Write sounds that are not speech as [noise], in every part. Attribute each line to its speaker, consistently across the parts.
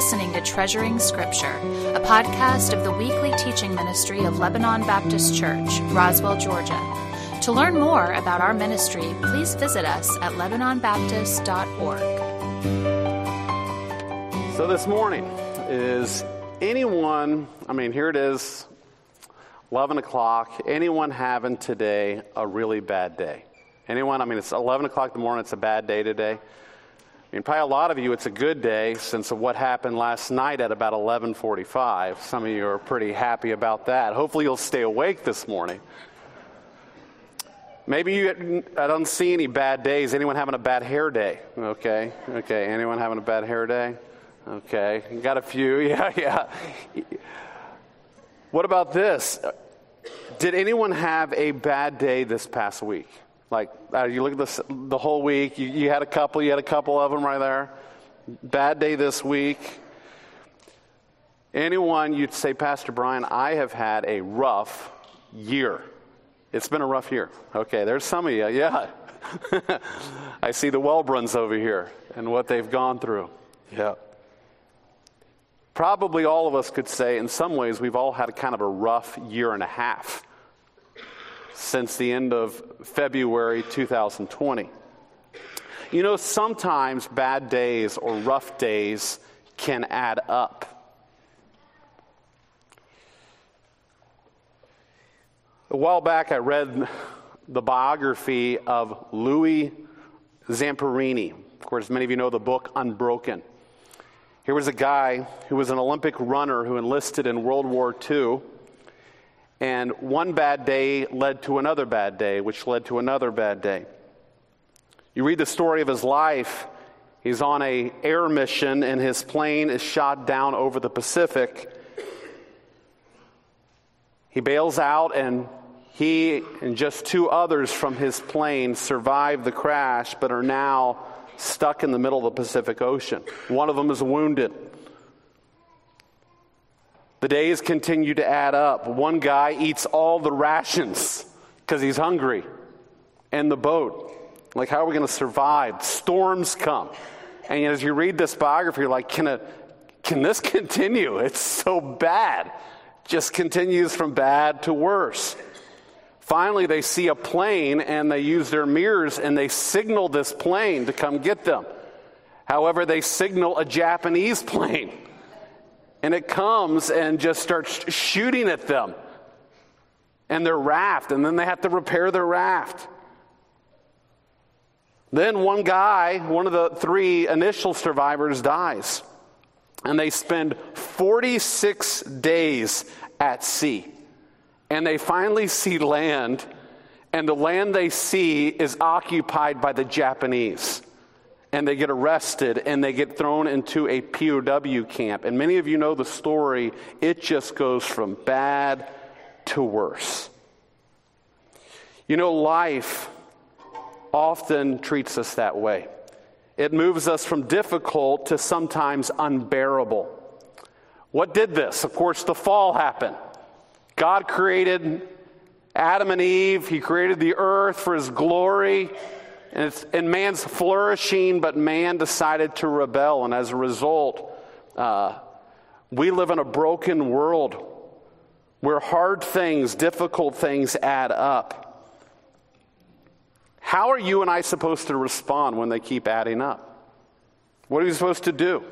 Speaker 1: listening to Treasuring Scripture, a podcast of the weekly teaching ministry of Lebanon Baptist Church, Roswell, Georgia. To learn more about our ministry, please visit us at LebanonBaptist.org.
Speaker 2: So, this morning, is anyone, I mean, here it is, 11 o'clock, anyone having today a really bad day? Anyone? I mean, it's 11 o'clock in the morning, it's a bad day today. Mean, probably a lot of you, it's a good day since of what happened last night at about 11:45. Some of you are pretty happy about that. Hopefully, you'll stay awake this morning. Maybe you, I don't see any bad days. Anyone having a bad hair day? Okay, okay. Anyone having a bad hair day? Okay, got a few. [laughs] Yeah, yeah. What about this? Did anyone have a bad day this past week? Like, uh, you look at this, the whole week, you, you had a couple, you had a couple of them right there. Bad day this week. Anyone, you'd say, Pastor Brian, I have had a rough year. It's been a rough year. Okay, there's some of you. Yeah. [laughs] I see the Wellbruns over here and what they've gone through. Yeah. Probably all of us could say, in some ways, we've all had a kind of a rough year and a half since the end of February 2020. You know, sometimes bad days or rough days can add up. A while back, I read the biography of Louis Zamperini. Of course, many of you know the book Unbroken. Here was a guy who was an Olympic runner who enlisted in World War II and one bad day led to another bad day, which led to another bad day. You read the story of his life. He's on a air mission and his plane is shot down over the Pacific. He bails out and he and just two others from his plane survived the crash but are now stuck in the middle of the Pacific Ocean. One of them is wounded. The days continue to add up. One guy eats all the rations because he's hungry and the boat. Like, how are we going to survive? Storms come. And as you read this biography, you're like, can, it, can this [laughs] continue? It's so bad. Just continues from bad to worse. Finally, they see a plane and they use their mirrors and they signal this plane to come get them. However, they signal a Japanese [laughs] plane and it comes and just starts shooting at them and their raft, and then they have to repair their raft. Then one guy, one of the three initial survivors, dies. And they spend 46 days at sea. And they finally see land, and the land they see is occupied by the Japanese and they get arrested and they get thrown into a POW camp. And many of you know the story. It just goes from bad to worse. You know, life often treats us that way. It moves us from difficult to sometimes unbearable. What did this? Of course, the fall happened. God created Adam and Eve, He created the earth for His glory. And, and man's flourishing, but man decided to rebel. And as a result, uh, we live in a broken world where hard things, difficult things add up. How are you and I supposed to respond when they keep adding up? What are we supposed to do?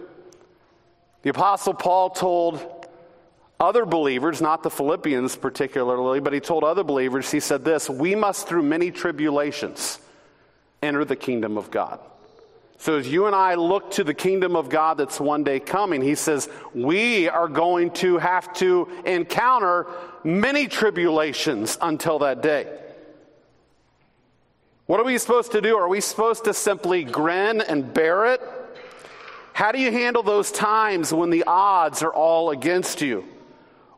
Speaker 2: The Apostle Paul told other believers, not the Philippians particularly, but he told other believers, he said this We must, through many tribulations, enter the kingdom of God. So, as you and I look to the kingdom of God that's one day coming, he says, we are going to have to encounter many tribulations until that day. What are we supposed to do? Are we supposed to simply grin and bear it? How do you handle those times when the odds are all against you?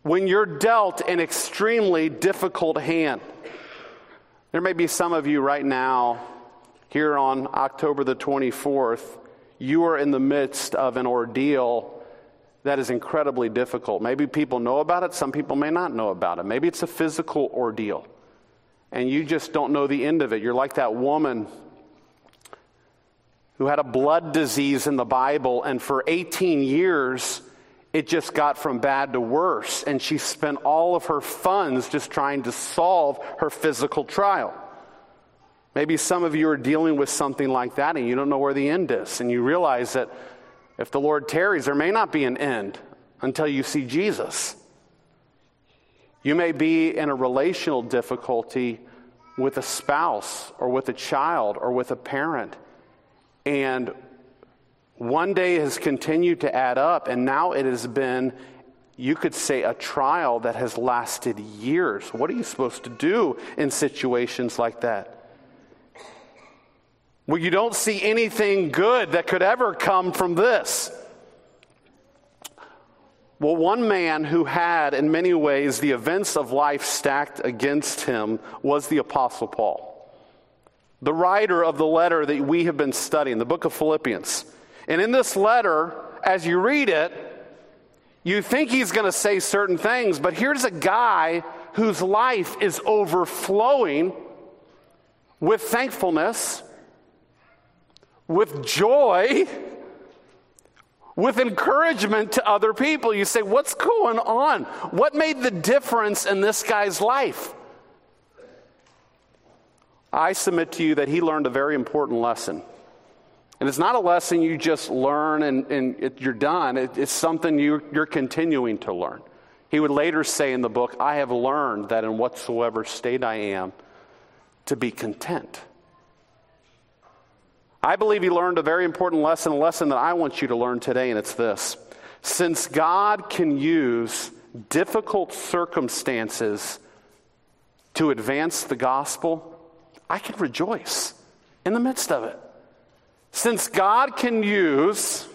Speaker 2: When you're dealt an extremely difficult hand? There may be some of you right now here on October the 24th, you are in the midst of an ordeal that is incredibly difficult. Maybe people know about it, some people may not know about it. Maybe it's a physical ordeal, and you just don't know the end of it. You're like that woman who had a blood disease in the Bible, and for 18 years, it just got from bad to worse, and she spent all of her funds just trying to solve her physical trial. Maybe some of you are dealing with something like that and you don't know where the end is, and you realize that if the Lord tarries, there may not be an end until you see Jesus. You may be in a relational difficulty with a spouse or with a child or with a parent, and one day has continued to add up, and now it has been, you could say, a trial that has lasted years. What are you supposed to do in situations like that? Well, you don't see anything good that could ever come from this. Well, one man who had, in many ways, the events of life stacked against him was the Apostle Paul, the writer of the letter that we have been studying, the book of Philippians. And in this letter, as you read it, you think he's going to say certain things, but here's a guy whose life is overflowing with thankfulness, with joy, with encouragement to other people. You say, What's going on? What made the difference in this guy's life? I submit to you that he learned a very important lesson. And it's not a lesson you just learn and, and it, you're done, it, it's something you, you're continuing to learn. He would later say in the book, I have learned that in whatsoever state I am, to be content. I believe he learned a very important lesson, a lesson that I want you to learn today, and it's this. Since God can use difficult circumstances to advance the gospel, I can rejoice in the midst of it. Since God can use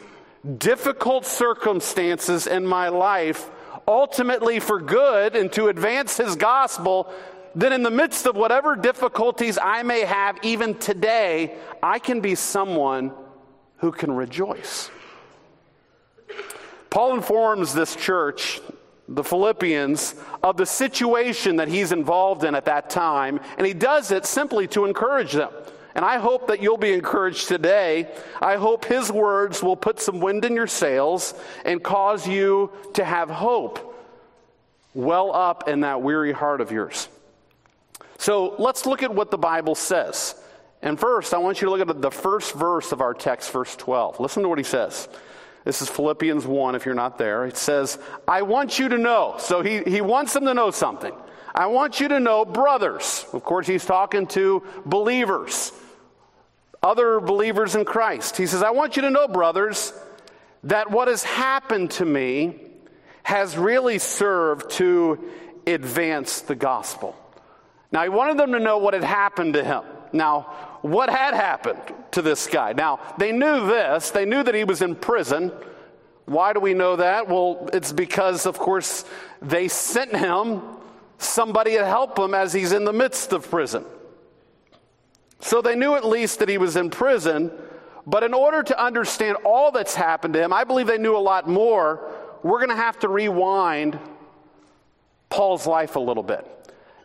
Speaker 2: difficult circumstances in my life ultimately for good and to advance His gospel, then in the midst of whatever difficulties I may have, even today, I can be someone who can rejoice. Paul informs this church, the Philippians, of the situation that he's involved in at that time, and he does it simply to encourage them. And I hope that you'll be encouraged today. I hope his words will put some wind in your sails and cause you to have hope well up in that weary heart of yours. So let's look at what the Bible says. And first, I want you to look at the first verse of our text, verse 12. Listen to what he says. This is Philippians 1, if you're not there. It says, I want you to know. So he, he wants them to know something. I want you to know, brothers. Of course, he's talking to believers other believers in Christ. He says, I want you to know, brothers, that what has happened to me has really served to advance the gospel. Now, he wanted them to know what had happened to him. Now, what had happened to this guy? Now, they knew this. They knew that he was in prison. Why do we know that? Well, it's because, of course, they sent him somebody to help him as he's in the midst of prison. So they knew at least that he was in prison, but in order to understand all that's happened to him, I believe they knew a lot more. We're going to have to rewind Paul's life a little bit.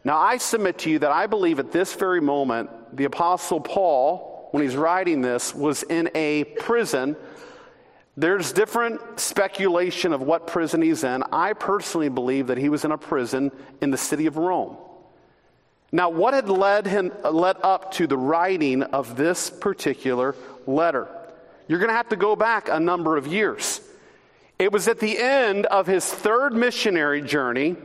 Speaker 2: Now, I submit to you that I believe at this very moment, the Apostle Paul, when he's writing this, was in a prison. There's different speculation of what prison he's in. I personally believe that he was in a prison in the city of Rome. Now, what had led him led up to the writing of this particular letter? You're going to have to go back a number of years. It was at the end of his third missionary journey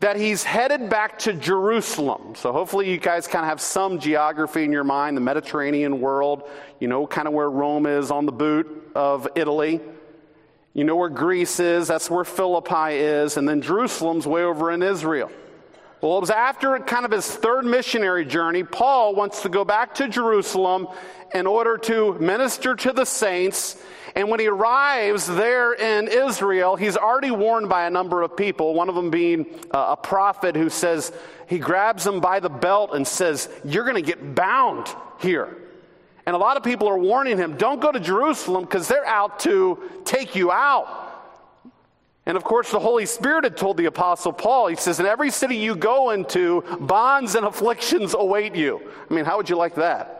Speaker 2: that he's headed back to Jerusalem. So hopefully you guys kind of have some geography in your mind, the Mediterranean world, you know kind of where Rome is on the boot of Italy. You know where Greece is, that's where Philippi is, and then Jerusalem's way over in Israel. Well, it was after kind of his third missionary journey, Paul wants to go back to Jerusalem in order to minister to the saints. And when he arrives there in Israel, he's already warned by a number of people, one of them being uh, a prophet who says, he grabs him by the belt and says, You're going to get bound here. And a lot of people are warning him, Don't go to Jerusalem because they're out to take you out. And of course, the Holy Spirit had told the Apostle Paul, he says, In every city you go into, bonds and afflictions await you. I mean, how would you like that?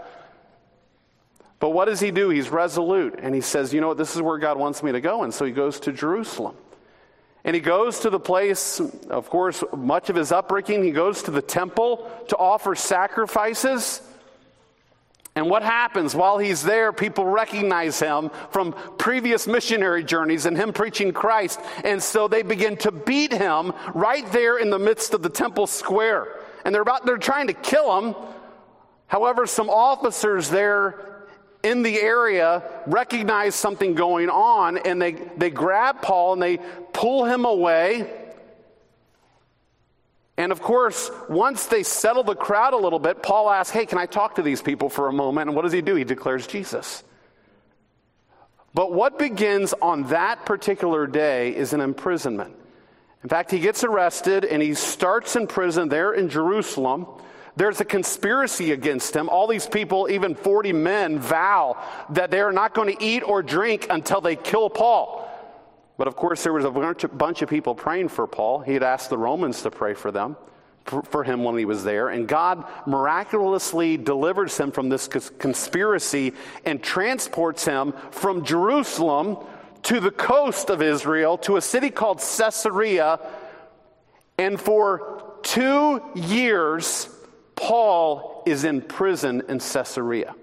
Speaker 2: But what does he do? He's resolute and he says, You know what? This is where God wants me to go. And so he goes to Jerusalem. And he goes to the place, of course, much of his upbringing, he goes to the temple to offer sacrifices. And what happens while he's there? People recognize him from previous missionary journeys and him preaching Christ. And so they begin to beat him right there in the midst of the temple square. And they're about, they're trying to kill him. However, some officers there in the area recognize something going on and they, they grab Paul and they pull him away. And of course, once they settle the crowd a little bit, Paul asks, Hey, can I talk to these people for a moment? And what does he do? He declares Jesus. But what begins on that particular day is an imprisonment. In fact, he gets arrested and he starts in prison there in Jerusalem. There's a conspiracy against him. All these people, even 40 men, vow that they are not going to eat or drink until they kill Paul. But of course, there was a bunch of people praying for Paul. He had asked the Romans to pray for them, for him when he was there. And God miraculously delivers him from this conspiracy and transports him from Jerusalem to the coast of Israel to a city called Caesarea. And for two years, Paul is in prison in Caesarea.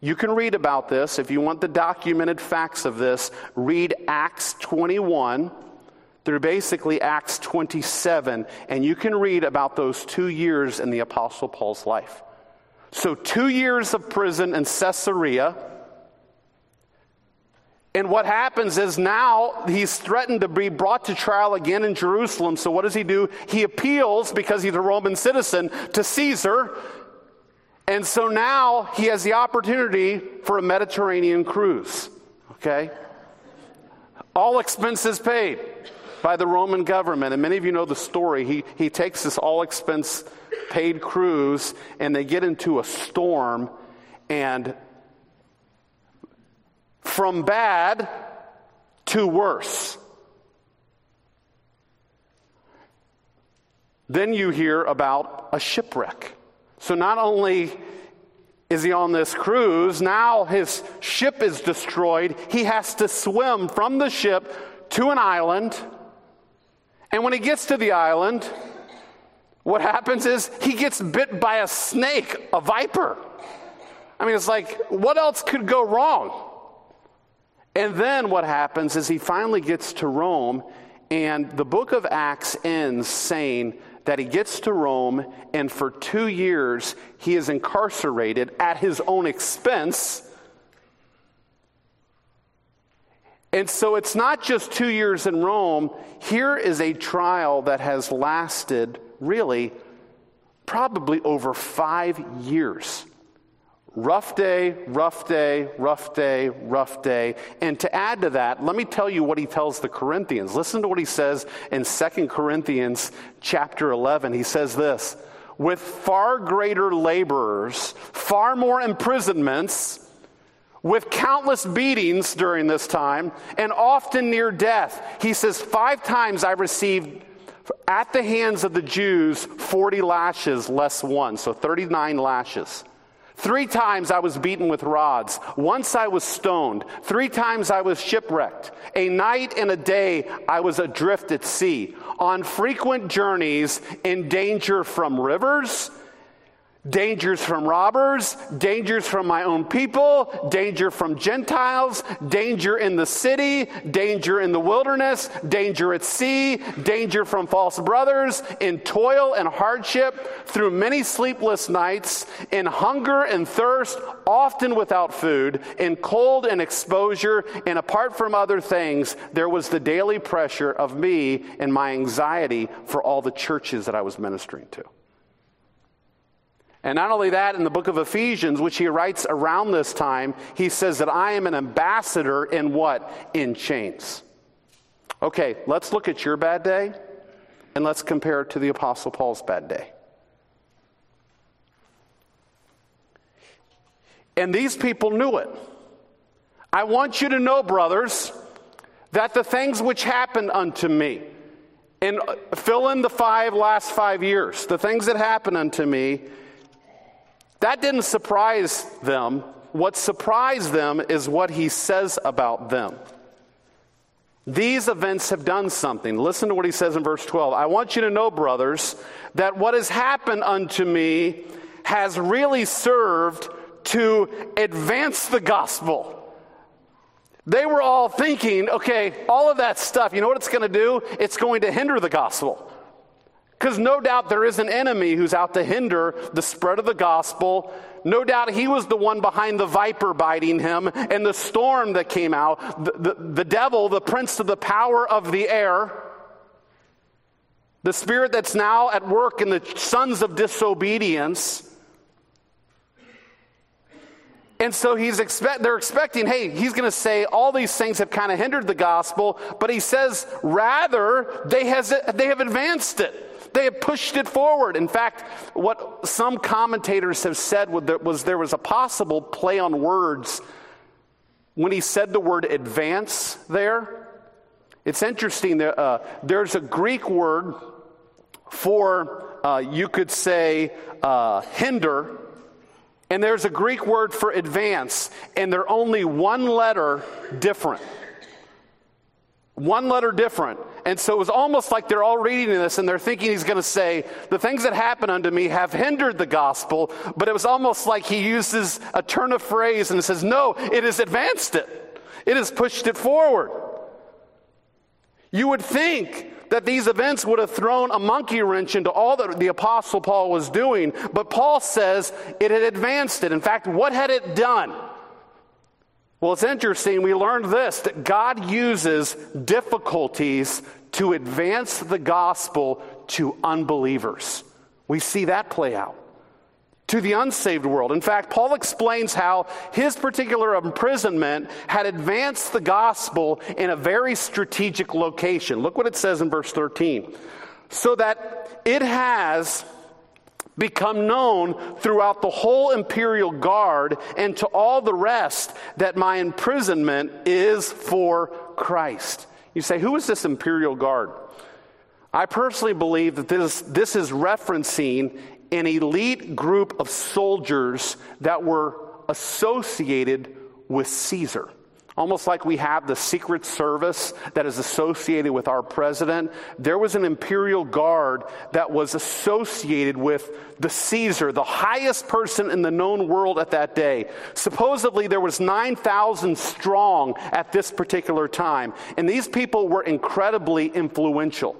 Speaker 2: You can read about this. If you want the documented facts of this, read Acts 21 through basically Acts 27, and you can read about those two years in the Apostle Paul's life. So, two years of prison in Caesarea. And what happens is now he's threatened to be brought to trial again in Jerusalem. So what does he do? He appeals because he's a Roman citizen to Caesar. And so now he has the opportunity for a Mediterranean cruise. Okay? All expenses paid by the Roman government. And many of you know the story. He, he takes this all expense paid cruise and they get into a storm and from bad to worse. Then you hear about a shipwreck. So not only is he on this cruise, now his ship is destroyed. He has to swim from the ship to an island. And when he gets to the island, what happens is he gets bit by a snake, a viper. I mean, it's like, what else could go wrong? And then what happens is he finally gets to Rome, and the book of Acts ends saying that he gets to Rome, and for two years he is incarcerated at his own expense. And so it's not just two years in Rome. Here is a trial that has lasted really probably over five years. Rough day, rough day, rough day, rough day. And to add to that, let me tell you what he tells the Corinthians. Listen to what he says in 2 Corinthians chapter 11. He says this with far greater laborers, far more imprisonments, with countless beatings during this time, and often near death. He says, Five times I received at the hands of the Jews 40 lashes less one, so 39 lashes. Three times I was beaten with rods. Once I was stoned. Three times I was shipwrecked. A night and a day I was adrift at sea. On frequent journeys in danger from rivers Dangers from robbers, dangers from my own people, danger from Gentiles, danger in the city, danger in the wilderness, danger at sea, danger from false brothers, in toil and hardship, through many sleepless nights, in hunger and thirst, often without food, in cold and exposure, and apart from other things, there was the daily pressure of me and my anxiety for all the churches that I was ministering to. And not only that, in the book of Ephesians, which he writes around this time, he says that I am an ambassador in what? In chains. Okay, let's look at your bad day and let's compare it to the Apostle Paul's bad day. And these people knew it. I want you to know, brothers, that the things which happened unto me, and fill in the five last five years, the things that happened unto me, that didn't surprise them what surprised them is what he says about them. These events have done something. Listen to what he says in verse 12. I want you to know, brothers, that what has happened unto me has really served to advance the gospel. They were all thinking, okay, all of that stuff, you know what it's going to do? It's going to hinder the gospel. Because no doubt there is an enemy who's out to hinder the spread of the gospel. No doubt he was the one behind the viper biting him and the storm that came out. The, the, the devil, the prince of the power of the air, the spirit that's now at work in the sons of disobedience. And so he's expect, they're expecting, hey, he's going to say all these things have kind of hindered the gospel, but he says rather they, has, they have advanced it. They have pushed it forward. In fact, what some commentators have said was there was a possible play on words when he said the word advance there. It's interesting. Uh, there's a Greek word for, uh, you could say, uh, hinder, and there's a Greek word for advance, and they're only one letter different. One letter different. And so it was almost like they're all reading this and they're thinking he's going to say, The things that happened unto me have hindered the gospel. But it was almost like he uses a turn of phrase and says, No, it has advanced it, it has pushed it forward. You would think that these events would have thrown a monkey wrench into all that the Apostle Paul was doing, but Paul says it had advanced it. In fact, what had it done? Well, it's interesting. We learned this that God uses difficulties to advance the gospel to unbelievers. We see that play out to the unsaved world. In fact, Paul explains how his particular imprisonment had advanced the gospel in a very strategic location. Look what it says in verse 13. So that it has become known throughout the whole imperial guard and to all the rest that my imprisonment is for Christ. You say, who is this imperial guard? I personally believe that this, this is referencing an elite group of soldiers that were associated with Caesar. Almost like we have the Secret Service that is associated with our president, there was an imperial guard that was associated with the Caesar, the highest person in the known world at that day. Supposedly there was 9,000 strong at this particular time, and these people were incredibly influential.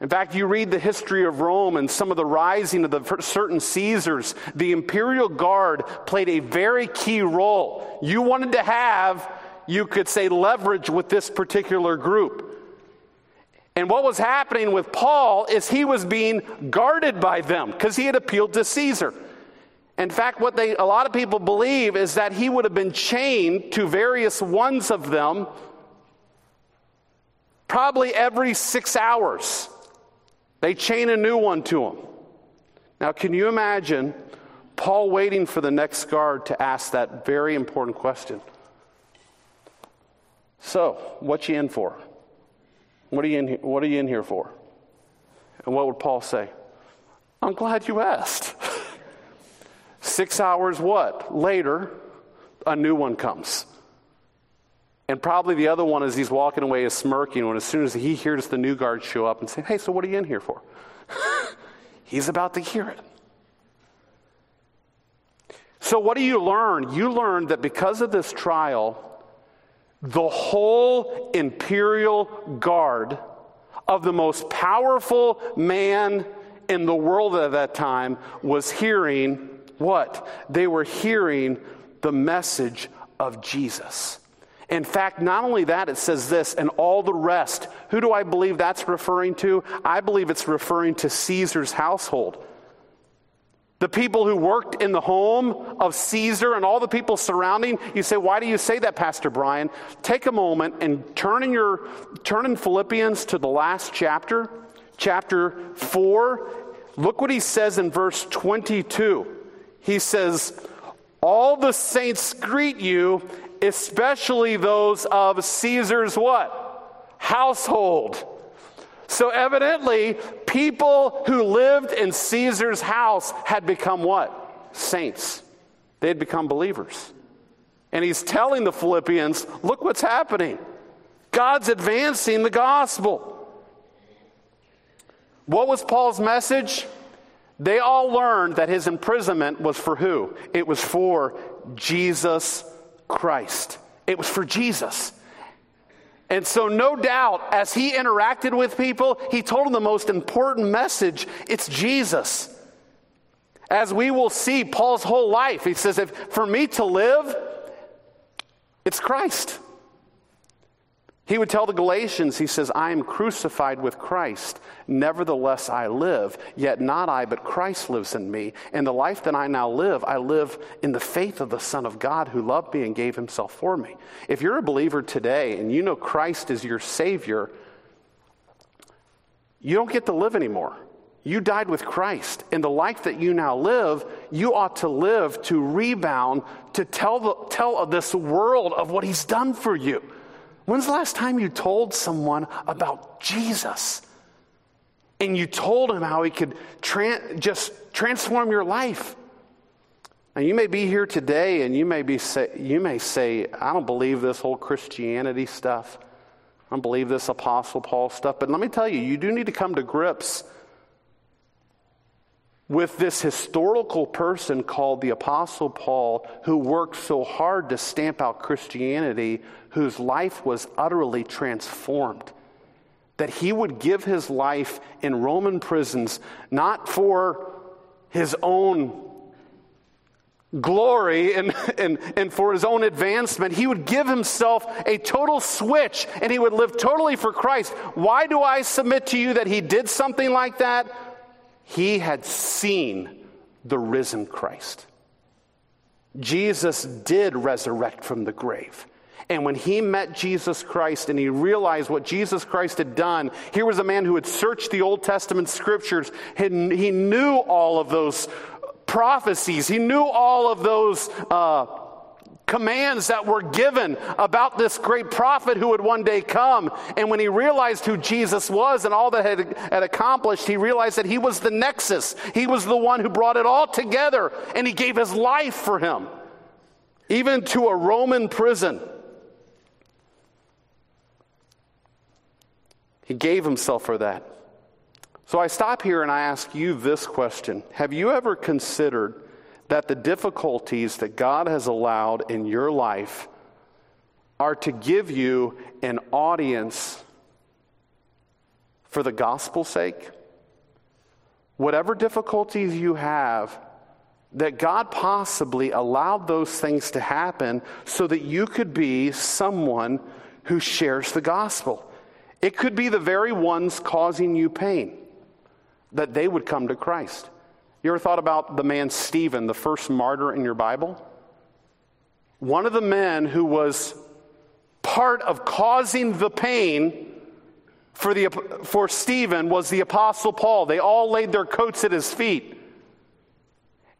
Speaker 2: In fact, you read the history of Rome and some of the rising of the certain Caesars, the imperial guard played a very key role. You wanted to have, you could say, leverage with this particular group. And what was happening with Paul is he was being guarded by them because he had appealed to Caesar. In fact, what they, a lot of people believe is that he would have been chained to various ones of them probably every six hours. They chain a new one to him. Now, can you imagine Paul waiting for the next guard to ask that very important question? So, what you in for? What are you in, what are you in here for? And what would Paul say? I'm glad you asked. [laughs] Six hours what? Later, a new one comes. And probably the other one, as he's walking away, is smirking when as soon as he hears the new guard show up and say, Hey, so what are you in here for? [laughs] he's about to hear it. So, what do you learn? You learn that because of this trial, the whole imperial guard of the most powerful man in the world at that time was hearing what? They were hearing the message of Jesus. In fact, not only that, it says this, and all the rest. Who do I believe that's referring to? I believe it's referring to Caesar's household. The people who worked in the home of Caesar and all the people surrounding. You say, why do you say that, Pastor Brian? Take a moment and turn in your turn in Philippians to the last chapter, chapter 4. Look what he says in verse 22. He says, All the saints greet you especially those of Caesar's what? Household. So evidently, people who lived in Caesar's house had become what? Saints. they had become believers. And he's telling the Philippians, look what's happening. God's advancing the gospel. What was Paul's message? They all learned that his imprisonment was for who? It was for Jesus Christ. It was for Jesus. And so, no doubt, as he interacted with people, he told them the most important message it's Jesus. As we will see, Paul's whole life, he says, if for me to live, it's Christ. He would tell the Galatians, he says, I am crucified with Christ. Nevertheless, I live. Yet not I, but Christ lives in me. And the life that I now live, I live in the faith of the Son of God who loved me and gave himself for me. If you're a believer today and you know Christ is your Savior, you don't get to live anymore. You died with Christ. And the life that you now live, you ought to live to rebound, to tell, the, tell this world of what he's done for you. When's the last time you told someone about Jesus? And you told him how he could tra- just transform your life. Now, you may be here today and you may, be say, you may say, I don't believe this whole Christianity stuff. I don't believe this Apostle Paul stuff. But let me tell you, you do need to come to grips with this historical person called the Apostle Paul, who worked so hard to stamp out Christianity, whose life was utterly transformed. That he would give his life in Roman prisons, not for his own glory and, and, and for his own advancement. He would give himself a total switch and he would live totally for Christ. Why do I submit to you that he did something like that? He had seen the risen Christ. Jesus did resurrect from the grave. And when he met Jesus Christ and he realized what Jesus Christ had done, here was a man who had searched the Old Testament scriptures. He knew all of those prophecies, he knew all of those. Uh, commands that were given about this great prophet who would one day come. And when he realized who Jesus was and all that had, had accomplished, he realized that he was the nexus. He was the one who brought it all together, and he gave his life for him, even to a Roman prison. He gave himself for that. So I stop here and I ask you this question Have you ever considered that the difficulties that God has allowed in your life are to give you an audience for the gospel's sake. Whatever difficulties you have, that God possibly allowed those things to happen so that you could be someone who shares the gospel. It could be the very ones causing you pain, that they would come to Christ. You ever thought about the man Stephen, the first martyr in your Bible? One of the men who was part of causing the pain for, the, for Stephen was the Apostle Paul. They all laid their coats at his feet.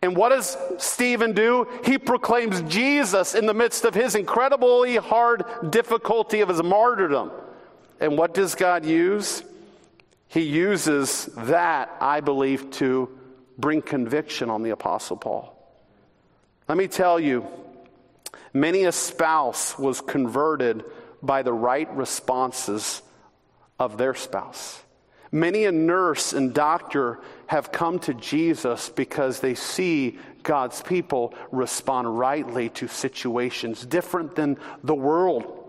Speaker 2: And what does Stephen do? He proclaims Jesus in the midst of his incredibly hard difficulty of his martyrdom. And what does God use? He uses that, I believe, to bring conviction on the Apostle Paul. Let me tell you, many a spouse was converted by the right responses of their spouse. Many a nurse and doctor have come to Jesus because they see God's people respond rightly to situations different than the world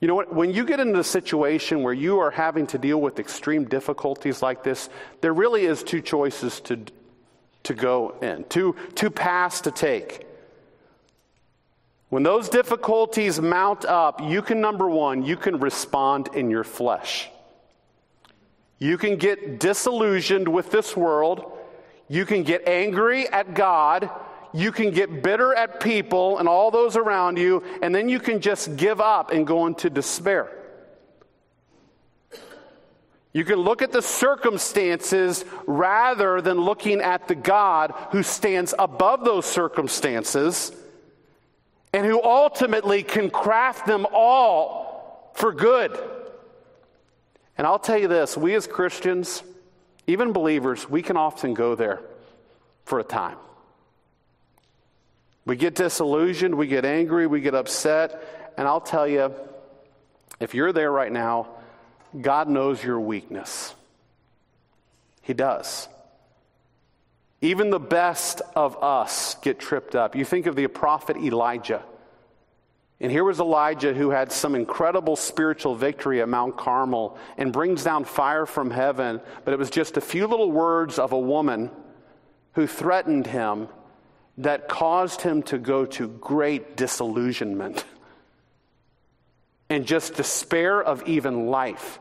Speaker 2: you know what? When you get into a situation where you are having to deal with extreme difficulties like this, there really is two choices to, to go in, two, two paths to take. When those difficulties mount up, you can, number one, you can respond in your flesh. You can get disillusioned with this world. You can get angry at God you can get bitter at people and all those around you, and then you can just give up and go into despair. You can look at the circumstances rather than looking at the God who stands above those circumstances and who ultimately can craft them all for good. And I'll tell you this we as Christians, even believers, we can often go there for a time. We get disillusioned, we get angry, we get upset, and I'll tell you, if you're there right now, God knows your weakness. He does. Even the best of us get tripped up. You think of the prophet Elijah. And here was Elijah who had some incredible spiritual victory at Mount Carmel and brings down fire from heaven, but it was just a few little words of a woman who threatened him that caused him to go to great disillusionment and just despair of even life.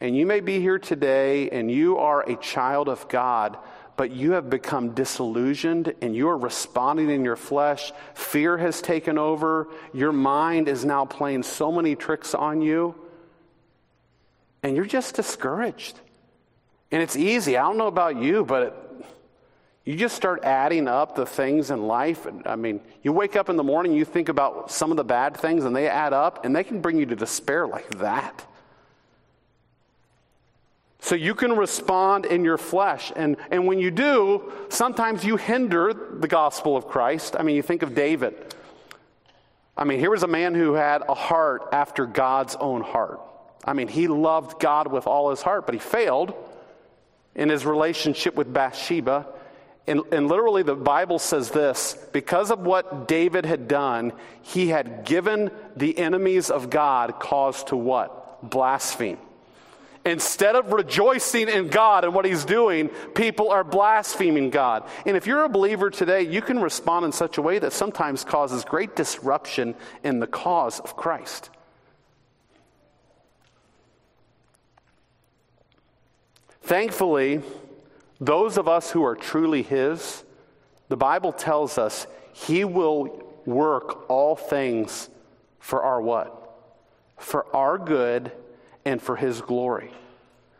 Speaker 2: And you may be here today and you are a child of God, but you have become disillusioned and you are responding in your flesh. Fear has taken over. Your mind is now playing so many tricks on you. And you're just discouraged. And it's easy. I don't know about you, but you just start adding up the things in life. I mean, you wake up in the morning, you think about some of the bad things, and they add up, and they can bring you to despair like that. So you can respond in your flesh. And, and when you do, sometimes you hinder the gospel of Christ. I mean, you think of David. I mean, here was a man who had a heart after God's own heart. I mean, he loved God with all his heart, but he failed in his relationship with Bathsheba. And, and, literally, the Bible says this because of what David had done, he had given the enemies of God cause to what? Blaspheme. Instead of rejoicing in God and what He's doing, people are blaspheming God. And if you're a believer today, you can respond in such a way that sometimes causes great disruption in the cause of Christ. Thankfully, those of us who are truly His, the Bible tells us He will work all things for our what? For our good and for His glory.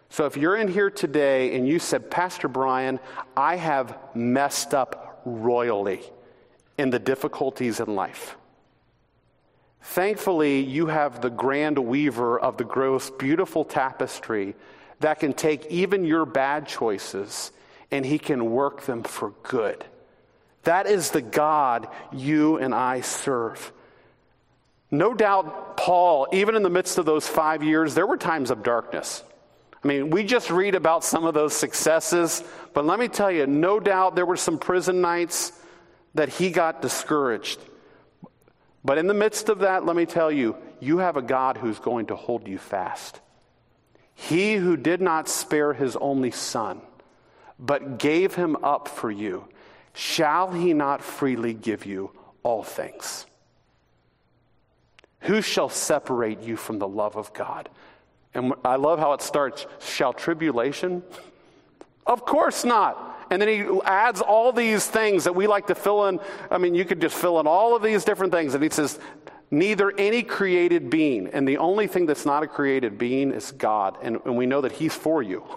Speaker 2: So if you're in here today and you said, Pastor Brian, I have messed up royally in the difficulties in life. Thankfully, you have the grand weaver of the gross, beautiful tapestry that can take even your bad choices and he can work them for good. That is the God you and I serve. No doubt, Paul, even in the midst of those five years, there were times of darkness. I mean, we just read about some of those successes, but let me tell you, no doubt there were some prison nights that he got discouraged. But in the midst of that, let me tell you, you have a God who's going to hold you fast. He who did not spare his only son, but gave him up for you, shall he not freely give you all things? Who shall separate you from the love of God? And I love how it starts shall tribulation? Of course not. And then he adds all these things that we like to fill in. I mean, you could just fill in all of these different things. And he says, neither any created being. And the only thing that's not a created being is God. And, and we know that he's for you. [laughs]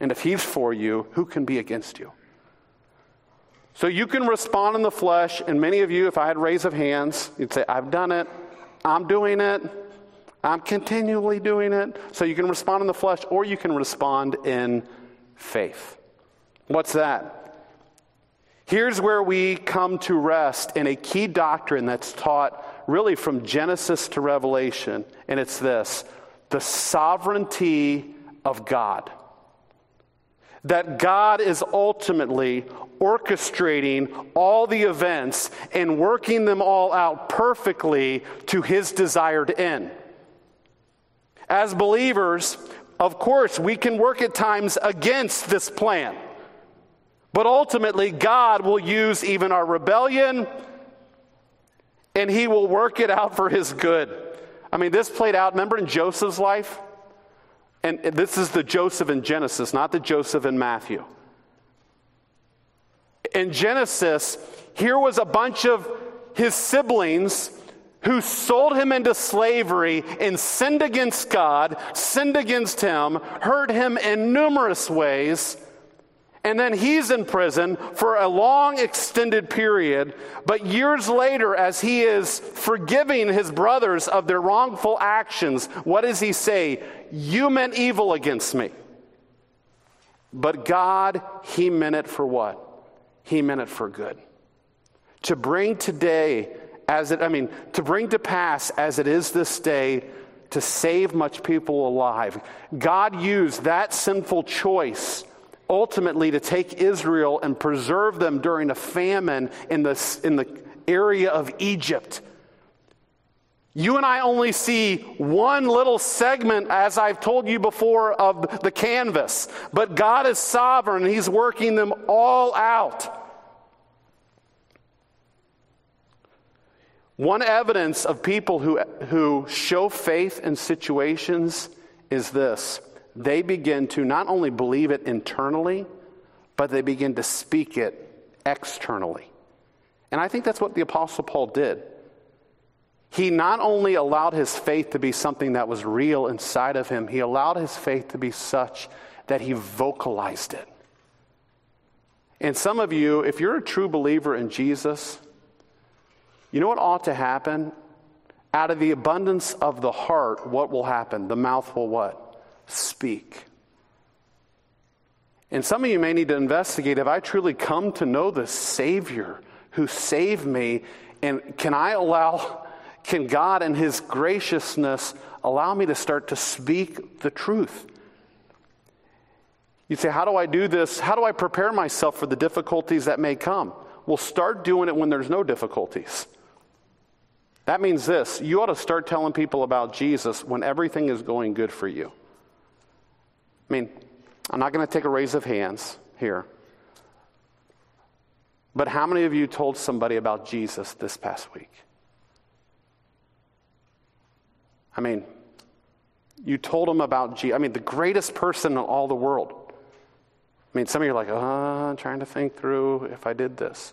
Speaker 2: And if he's for you, who can be against you? So you can respond in the flesh. And many of you, if I had raise of hands, you'd say, I've done it. I'm doing it. I'm continually doing it. So you can respond in the flesh or you can respond in faith. What's that? Here's where we come to rest in a key doctrine that's taught really from Genesis to Revelation, and it's this the sovereignty of God. That God is ultimately orchestrating all the events and working them all out perfectly to his desired end. As believers, of course, we can work at times against this plan. But ultimately, God will use even our rebellion and he will work it out for his good. I mean, this played out, remember in Joseph's life? And this is the Joseph in Genesis, not the Joseph in Matthew. In Genesis, here was a bunch of his siblings who sold him into slavery and sinned against God, sinned against him, hurt him in numerous ways. And then he's in prison for a long extended period. But years later, as he is forgiving his brothers of their wrongful actions, what does he say? You meant evil against me. But God, he meant it for what? He meant it for good to bring today as it, I mean, to bring to pass as it is this day to save much people alive. God used that sinful choice ultimately to take Israel and preserve them during a famine in the, in the area of Egypt. You and I only see one little segment, as I've told you before, of the canvas. But God is sovereign, He's working them all out. One evidence of people who, who show faith in situations is this they begin to not only believe it internally, but they begin to speak it externally. And I think that's what the Apostle Paul did. He not only allowed his faith to be something that was real inside of him, he allowed his faith to be such that he vocalized it. And some of you, if you're a true believer in Jesus, you know what ought to happen? Out of the abundance of the heart, what will happen? The mouth will what? Speak. And some of you may need to investigate have I truly come to know the Savior who saved me? And can I allow, can God and His graciousness allow me to start to speak the truth? You say, How do I do this? How do I prepare myself for the difficulties that may come? Well, start doing it when there's no difficulties. That means this you ought to start telling people about Jesus when everything is going good for you. I mean, I'm not going to take a raise of hands here. But how many of you told somebody about Jesus this past week? I mean, you told them about Jesus. I mean, the greatest person in all the world. I mean, some of you are like, oh, I'm trying to think through if I did this.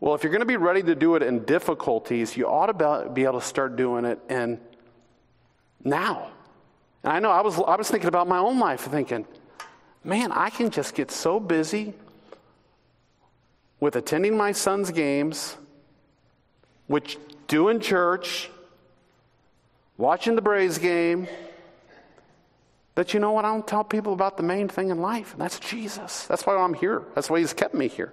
Speaker 2: Well, if you're going to be ready to do it in difficulties, you ought to be able to start doing it in now. I know I was, I was thinking about my own life, thinking, man, I can just get so busy with attending my son's games, which doing church, watching the Braves game, that you know what? I don't tell people about the main thing in life, and that's Jesus. That's why I'm here. That's why He's kept me here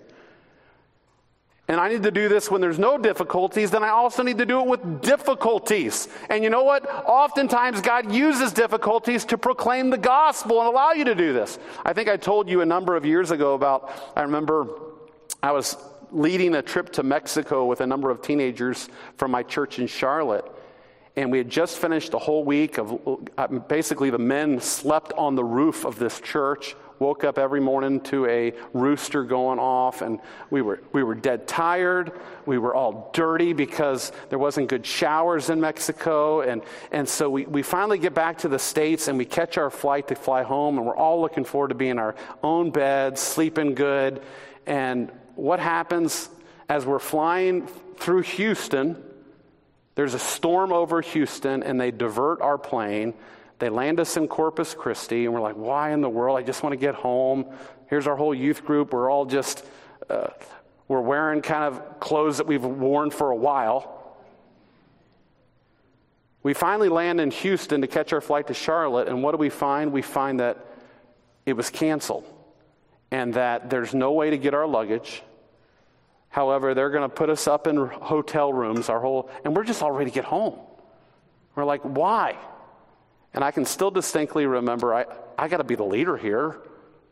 Speaker 2: and I need to do this when there's no difficulties, then I also need to do it with difficulties. And you know what? Oftentimes, God uses difficulties to proclaim the gospel and allow you to do this. I think I told you a number of years ago about, I remember I was leading a trip to Mexico with a number of teenagers from my church in Charlotte. And we had just finished a whole week of uh, basically the men slept on the roof of this church woke up every morning to a rooster going off, and we were, we were dead tired. We were all dirty because there wasn't good showers in Mexico. And, and so we, we finally get back to the States and we catch our flight to fly home, and we're all looking forward to being in our own beds, sleeping good. And what happens as we're flying through Houston? There's a storm over Houston, and they divert our plane they land us in Corpus Christi, and we're like, why in the world? I just want to get home. Here's our whole youth group. We're all just, uh, we're wearing kind of clothes that we've worn for a while. We finally land in Houston to catch our flight to Charlotte, and what do we find? We find that it was canceled and that there's no way to get our luggage. However, they're going to put us up in hotel rooms, our whole, and we're just all ready to get home. We're like, why? And I can still distinctly remember I, I got to be the leader here.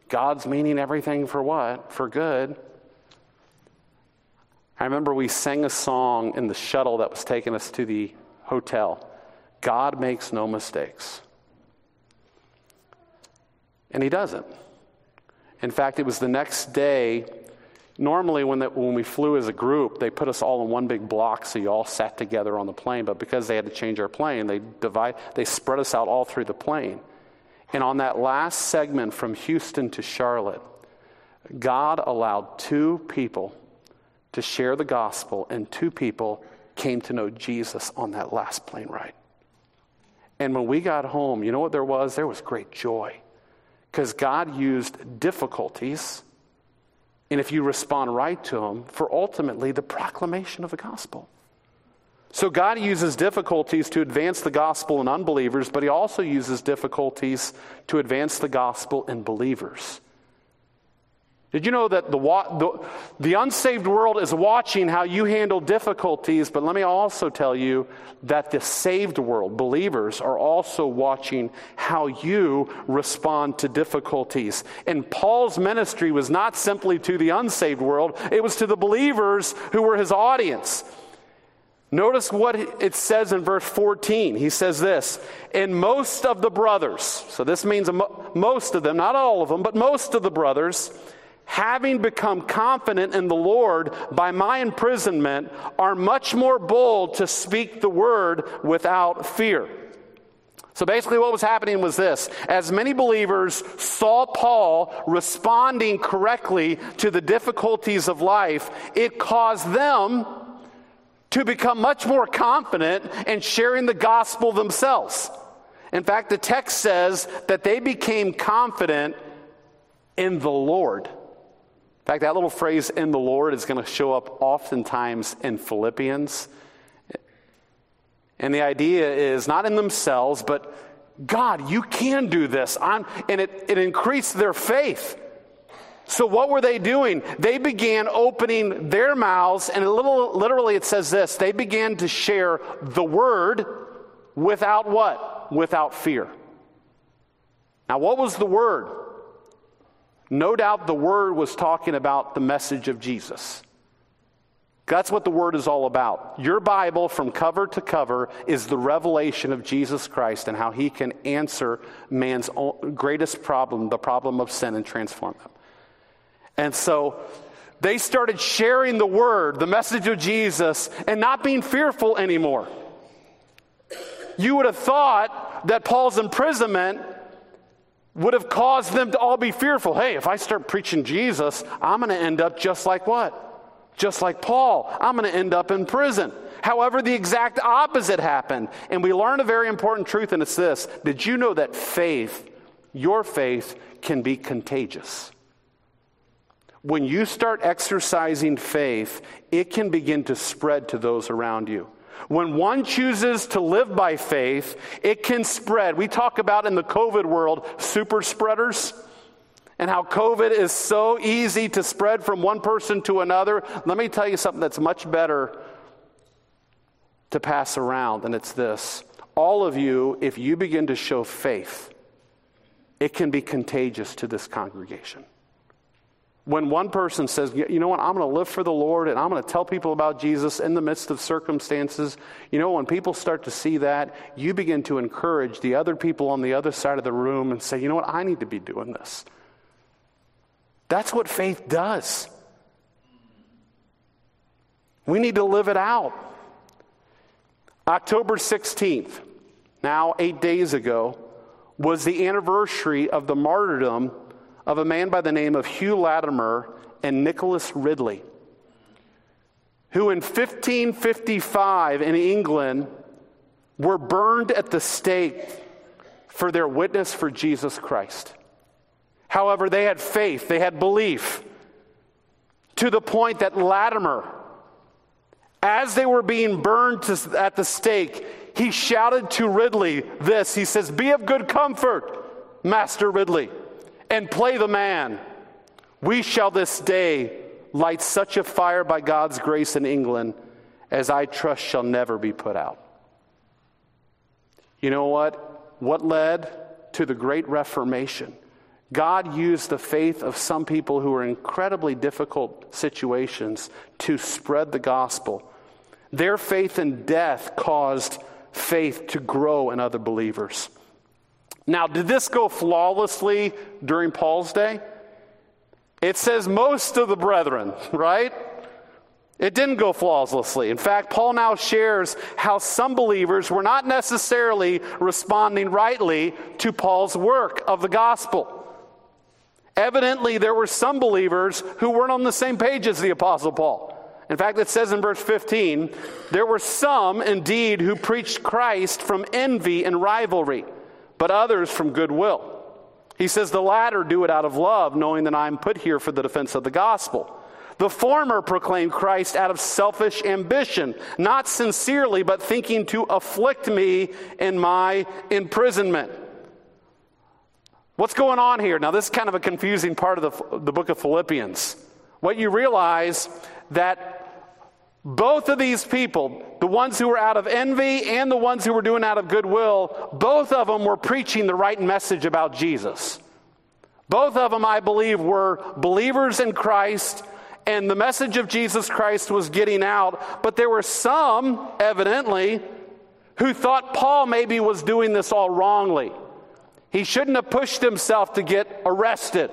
Speaker 2: God's meaning everything for what? For good. I remember we sang a song in the shuttle that was taking us to the hotel God makes no mistakes. And He doesn't. In fact, it was the next day Normally, when, when we flew as a group, they put us all in one big block so you all sat together on the plane. But because they had to change our plane, they, divide, they spread us out all through the plane. And on that last segment from Houston to Charlotte, God allowed two people to share the gospel, and two people came to know Jesus on that last plane ride. And when we got home, you know what there was? There was great joy. Because God used difficulties and if you respond right to them, for ultimately the proclamation of the gospel. So God uses difficulties to advance the gospel in unbelievers, but He also uses difficulties to advance the gospel in believers. Did you know that the, the, the, unsaved world is watching how you handle difficulties? But let me also tell you that the saved world, believers, are also watching how you respond to difficulties. And Paul's ministry was not simply to the unsaved world, it was to the believers who were his audience. Notice what it says in verse 14. He says this, and most of the brothers, so this means most of them, not all of them, but most of the brothers, having become confident in the Lord by my imprisonment, are much more bold to speak the word without fear. So basically, what was happening was this as many believers saw Paul responding correctly to the difficulties of life, it caused them to become much more confident in sharing the gospel themselves. In fact, the text says that they became confident in the Lord. Fact, that little phrase in the Lord is going to show up oftentimes in Philippians. And the idea is not in themselves, but God, you can do this. I'm, and it, it increased their faith. So, what were they doing? They began opening their mouths, and little, literally it says this they began to share the word without what? Without fear. Now, what was the word? No doubt the word was talking about the message of Jesus. That's what the word is all about. Your Bible, from cover to cover, is the revelation of Jesus Christ and how he can answer man's greatest problem, the problem of sin, and transform them. And so they started sharing the word, the message of Jesus, and not being fearful anymore. You would have thought that Paul's imprisonment would have caused them to all be fearful. Hey, if I start preaching Jesus, I'm going to end up just like what? Just like Paul. I'm going to end up in prison. However, the exact opposite happened. And we learn a very important truth, and it's this Did you know that faith, your faith, can be contagious? When you start exercising faith, it can begin to spread to those around you. When one chooses to live by faith, it can spread. We talk about in the COVID world super spreaders and how COVID is so easy to spread from one person to another. Let me tell you something that's much better to pass around, and it's this. All of you, if you begin to show faith, it can be contagious to this congregation. When one person says, you know what, I'm going to live for the Lord and I'm going to tell people about Jesus in the midst of circumstances, you know, when people start to see that, you begin to encourage the other people on the other side of the room and say, you know what, I need to be doing this. That's what faith does. We need to live it out. October 16th, now eight days ago, was the anniversary of the martyrdom of a man by the name of Hugh Latimer and Nicholas Ridley, who in 1555 in England were burned at the stake for their witness for Jesus Christ. However, they had faith, they had belief, to the point that Latimer, as they were being burned to, at the stake, he shouted to Ridley this He says, Be of good comfort, Master Ridley and play the man. We shall this day light such a fire by God's grace in England as I trust shall never be put out. You know what? What led to the Great Reformation? God used the faith of some people who were in incredibly difficult situations to spread the gospel. Their faith in death caused faith to grow in other believers. Now, did this go flawlessly during Paul's day? It says most of the brethren, right? It didn't go flawlessly. In fact, Paul now shares how some believers were not necessarily responding rightly to Paul's work of the gospel. Evidently, there were some believers who weren't on the same page as the Apostle Paul. In fact, it says in verse 15, there were some indeed who preached Christ from envy and rivalry but others from goodwill. He says, The latter do it out of love, knowing that I am put here for the defense of the gospel. The former proclaim Christ out of selfish ambition, not sincerely, but thinking to afflict me in my imprisonment. What's going on here? Now, this is kind of a confusing part of the, the book of Philippians. What you realize that both of these people, the ones who were out of envy and the ones who were doing out of goodwill, both of them were preaching the right message about Jesus. Both of them, I believe, were believers in Christ, and the message of Jesus Christ was getting out. But there were some, evidently, who thought Paul maybe was doing this all wrongly. He shouldn't have pushed himself to get arrested.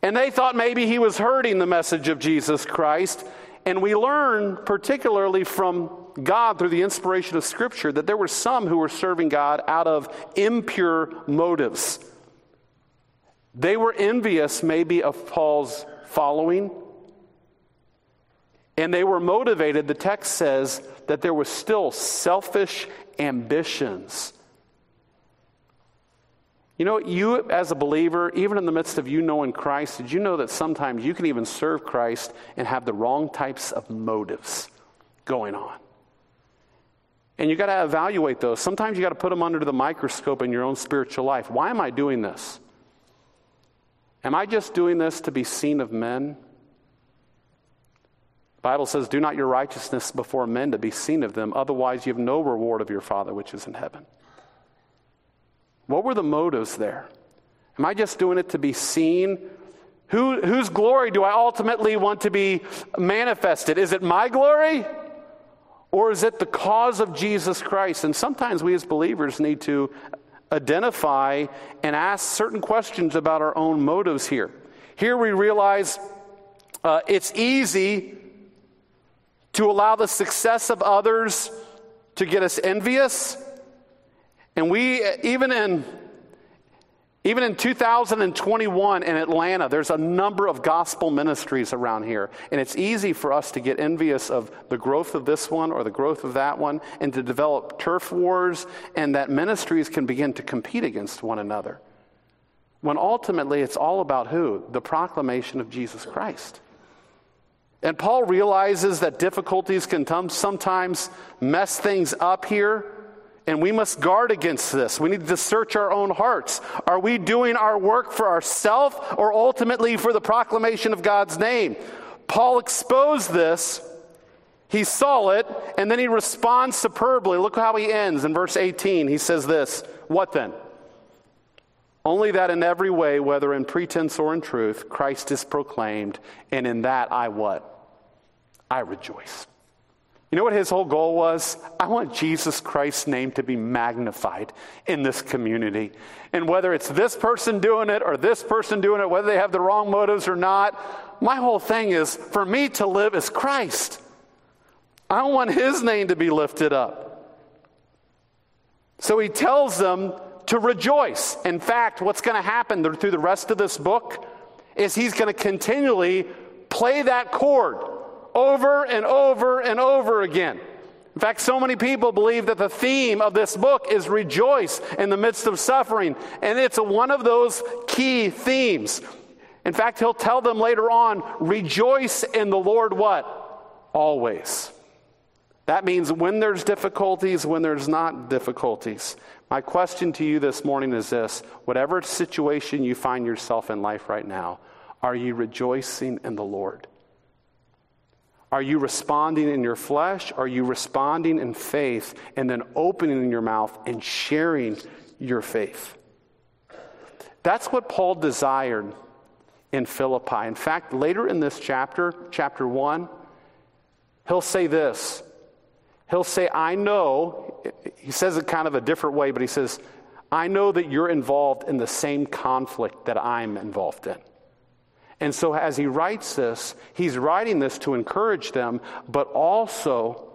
Speaker 2: And they thought maybe he was hurting the message of Jesus Christ. And we learn, particularly from God through the inspiration of Scripture, that there were some who were serving God out of impure motives. They were envious, maybe, of Paul's following. And they were motivated, the text says, that there was still selfish ambitions. You know, you as a believer, even in the midst of you knowing Christ, did you know that sometimes you can even serve Christ and have the wrong types of motives going on? And you got to evaluate those. Sometimes you got to put them under the microscope in your own spiritual life. Why am I doing this? Am I just doing this to be seen of men? The Bible says, Do not your righteousness before men to be seen of them, otherwise you have no reward of your Father which is in heaven. What were the motives there? Am I just doing it to be seen? Who, whose glory do I ultimately want to be manifested? Is it my glory? Or is it the cause of Jesus Christ? And sometimes we as believers need to identify and ask certain questions about our own motives here. Here we realize uh, it's easy to allow the success of others to get us envious and we, uh, even in even in 2021 in Atlanta, there's a number of gospel ministries around here. And it's easy for us to get envious of the growth of this one or the growth of that one and to develop turf wars, and that ministries can begin to compete against one another. When ultimately it's all about who? The proclamation of Jesus Christ. And Paul realizes that difficulties can sometimes mess things up here. And we must guard against this. We need to search our own hearts. Are we doing our work for ourselves or ultimately for the proclamation of God's name? Paul exposed this. He saw it, and then he responds superbly. Look how he ends in verse 18. He says this What then? Only that in every way, whether in pretense or in truth, Christ is proclaimed, and in that I what? I rejoice. You know what his whole goal was? I want Jesus Christ's name to be magnified in this community. And whether it's this person doing it or this person doing it, whether they have the wrong motives or not, my whole thing is for me to live as Christ. I want his name to be lifted up. So he tells them to rejoice. In fact, what's going to happen through the rest of this book is he's going to continually play that chord over and over and over again. In fact, so many people believe that the theme of this book is rejoice in the midst of suffering, and it's one of those key themes. In fact, he'll tell them later on, rejoice in the Lord what? Always. That means when there's difficulties, when there's not difficulties. My question to you this morning is this whatever situation you find yourself in life right now, are you rejoicing in the Lord? Are you responding in your flesh? Are you responding in faith and then opening your mouth and sharing your faith? That's what Paul desired in Philippi. In fact, later in this chapter, chapter 1, he'll say this. He'll say, I know, he says it kind of a different way, but he says, I know that you're involved in the same conflict that I'm involved in. And so, as he writes this, he's writing this to encourage them, but also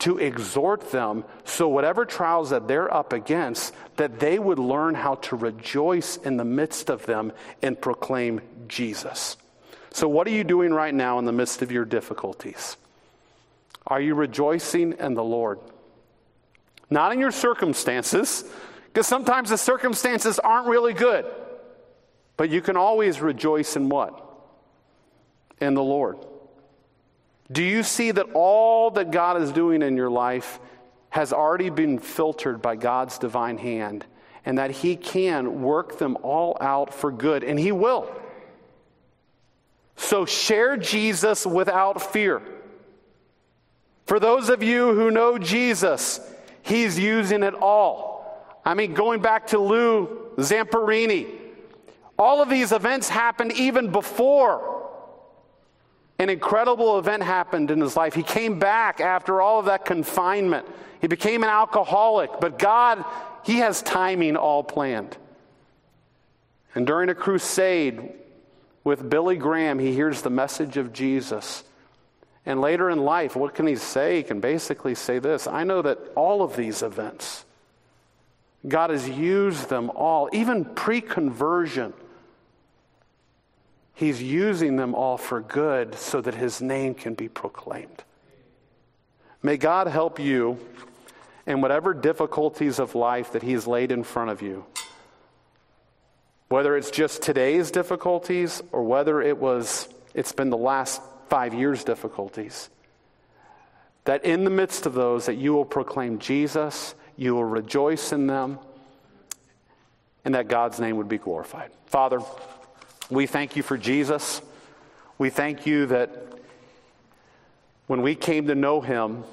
Speaker 2: to exhort them so, whatever trials that they're up against, that they would learn how to rejoice in the midst of them and proclaim Jesus. So, what are you doing right now in the midst of your difficulties? Are you rejoicing in the Lord? Not in your circumstances, because sometimes the circumstances aren't really good. But you can always rejoice in what? In the Lord. Do you see that all that God is doing in your life has already been filtered by God's divine hand? and that He can work them all out for good, and He will. So share Jesus without fear. For those of you who know Jesus, He's using it all. I mean, going back to Lou Zamperini, all of these events happened even before an incredible event happened in his life. He came back after all of that confinement. He became an alcoholic, but God, He has timing all planned. And during a crusade with Billy Graham, he hears the message of Jesus. And later in life, what can he say? He can basically say this I know that all of these events, God has used them all, even pre conversion He's using them all for good so that his name can be proclaimed. May God help you in whatever difficulties of life that he's laid in front of you. Whether it's just today's difficulties or whether it was it's been the last 5 years difficulties. That in the midst of those that you will proclaim Jesus, you will rejoice in them, and that God's name would be glorified. Father, we thank you for Jesus. We thank you that when we came to know him,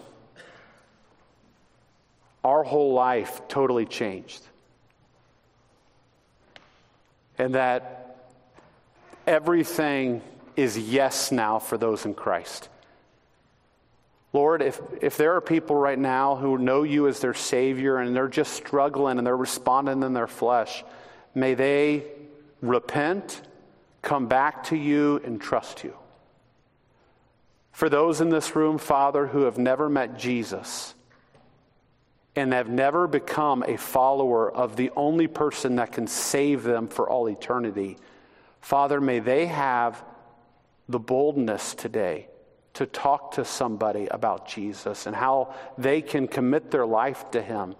Speaker 2: our whole life totally changed. And that everything is yes now for those in Christ. Lord, if, if there are people right now who know you as their Savior and they're just struggling and they're responding in their flesh, may they repent come back to you and trust you. For those in this room, Father, who have never met Jesus and have never become a follower of the only person that can save them for all eternity, Father, may they have the boldness today to talk to somebody about Jesus and how they can commit their life to Him.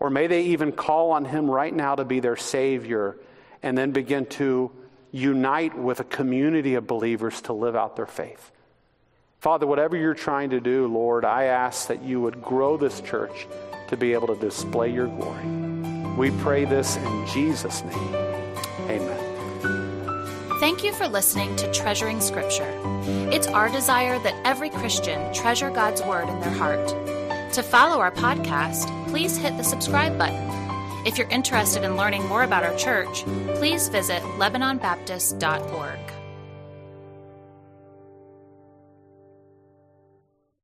Speaker 2: Or may they even call on Him right now to be their Savior and then begin to unite with a community of believers to live out their faith. Father, whatever you're trying to do, Lord, I ask that you would grow this church to be able to display your glory. We pray this in Jesus' name. Amen.
Speaker 1: Thank you for listening to Treasuring Scripture. It's our desire that every Christian treasure God's Word in their heart. To follow our podcast, please hit the subscribe button if you're interested in learning more about our church, please visit LebanonBaptist.org.